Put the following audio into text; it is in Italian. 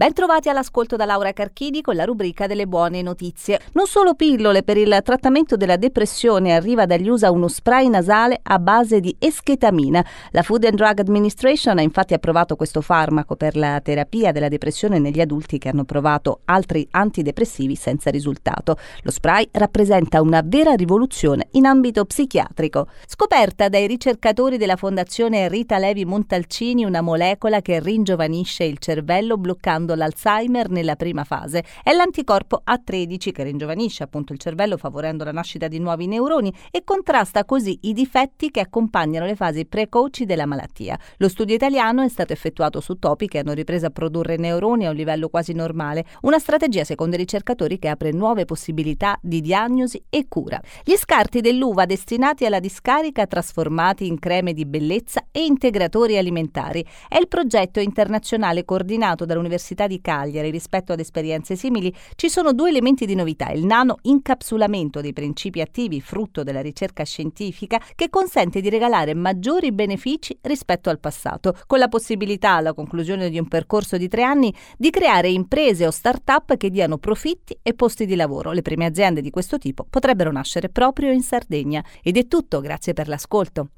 Ben trovati all'ascolto da Laura Carchidi con la rubrica delle buone notizie. Non solo pillole per il trattamento della depressione, arriva dagli USA uno spray nasale a base di esketamina. La Food and Drug Administration ha infatti approvato questo farmaco per la terapia della depressione negli adulti che hanno provato altri antidepressivi senza risultato. Lo spray rappresenta una vera rivoluzione in ambito psichiatrico. Scoperta dai ricercatori della Fondazione Rita Levi Montalcini una molecola che ringiovanisce il cervello bloccando l'Alzheimer Alzheimer nella prima fase. È l'anticorpo A13 che ringiovanisce appunto il cervello favorendo la nascita di nuovi neuroni e contrasta così i difetti che accompagnano le fasi precoci della malattia. Lo studio italiano è stato effettuato su topi che hanno ripreso a produrre neuroni a un livello quasi normale, una strategia secondo i ricercatori che apre nuove possibilità di diagnosi e cura. Gli scarti dell'uva destinati alla discarica trasformati in creme di bellezza e integratori alimentari è il progetto internazionale coordinato dall'Università di Cagliari rispetto ad esperienze simili, ci sono due elementi di novità. Il nano incapsulamento dei principi attivi frutto della ricerca scientifica che consente di regalare maggiori benefici rispetto al passato, con la possibilità alla conclusione di un percorso di tre anni di creare imprese o start-up che diano profitti e posti di lavoro. Le prime aziende di questo tipo potrebbero nascere proprio in Sardegna. Ed è tutto, grazie per l'ascolto.